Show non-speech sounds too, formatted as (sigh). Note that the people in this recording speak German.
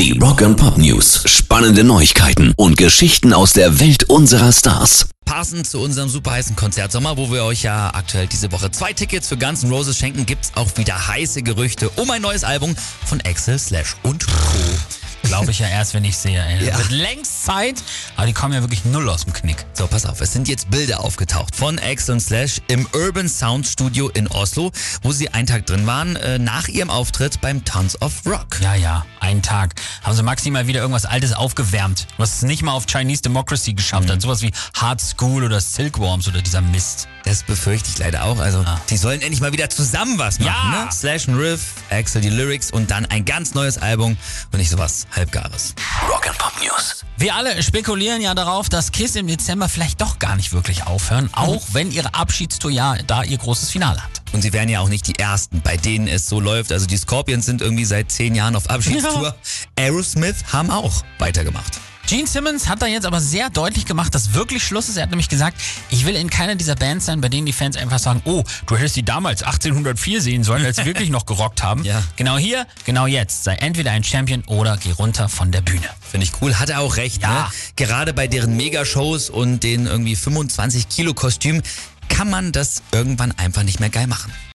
Die Rock and Pop News. Spannende Neuigkeiten und Geschichten aus der Welt unserer Stars. Passend zu unserem super heißen Konzert Sommer, wo wir euch ja aktuell diese Woche zwei Tickets für Guns N' Roses schenken, gibt's auch wieder heiße Gerüchte um ein neues Album von Axel Slash und Co. Glaube ich ja erst, wenn ich sehe. Ey. Ja. Wird längst Zeit, aber die kommen ja wirklich null aus dem Knick. So, pass auf, es sind jetzt Bilder aufgetaucht von Axel und Slash im Urban Sound Studio in Oslo, wo sie einen Tag drin waren, äh, nach ihrem Auftritt beim Tons of Rock. Ja, ja, einen Tag. Haben sie maximal wieder irgendwas Altes aufgewärmt, was es nicht mal auf Chinese Democracy geschafft hat. Sowas wie Hard School oder Silkworms oder dieser Mist. Das befürchte ich leider auch. Also, die sollen endlich mal wieder zusammen was machen. Ja. Ne? Slash ein Riff, Axel die Lyrics und dann ein ganz neues Album und nicht sowas Halbgares. Rock and Pop News. Wir alle spekulieren ja darauf, dass Kiss im Dezember vielleicht doch gar nicht wirklich aufhören, auch wenn ihre Abschiedstour ja da ihr großes Finale hat. Und sie wären ja auch nicht die Ersten, bei denen es so läuft. Also die Scorpions sind irgendwie seit zehn Jahren auf Abschiedstour. Aerosmith haben auch weitergemacht. Gene Simmons hat da jetzt aber sehr deutlich gemacht, dass wirklich Schluss ist. Er hat nämlich gesagt, ich will in keiner dieser Bands sein, bei denen die Fans einfach sagen, oh, du hättest die damals 1804 sehen sollen, als sie (laughs) wirklich noch gerockt haben. Ja. Genau hier, genau jetzt. Sei entweder ein Champion oder geh runter von der Bühne. Finde ich cool. Hat er auch recht. Ja. Ne? Gerade bei deren Megashows und den irgendwie 25 Kilo Kostüm kann man das irgendwann einfach nicht mehr geil machen.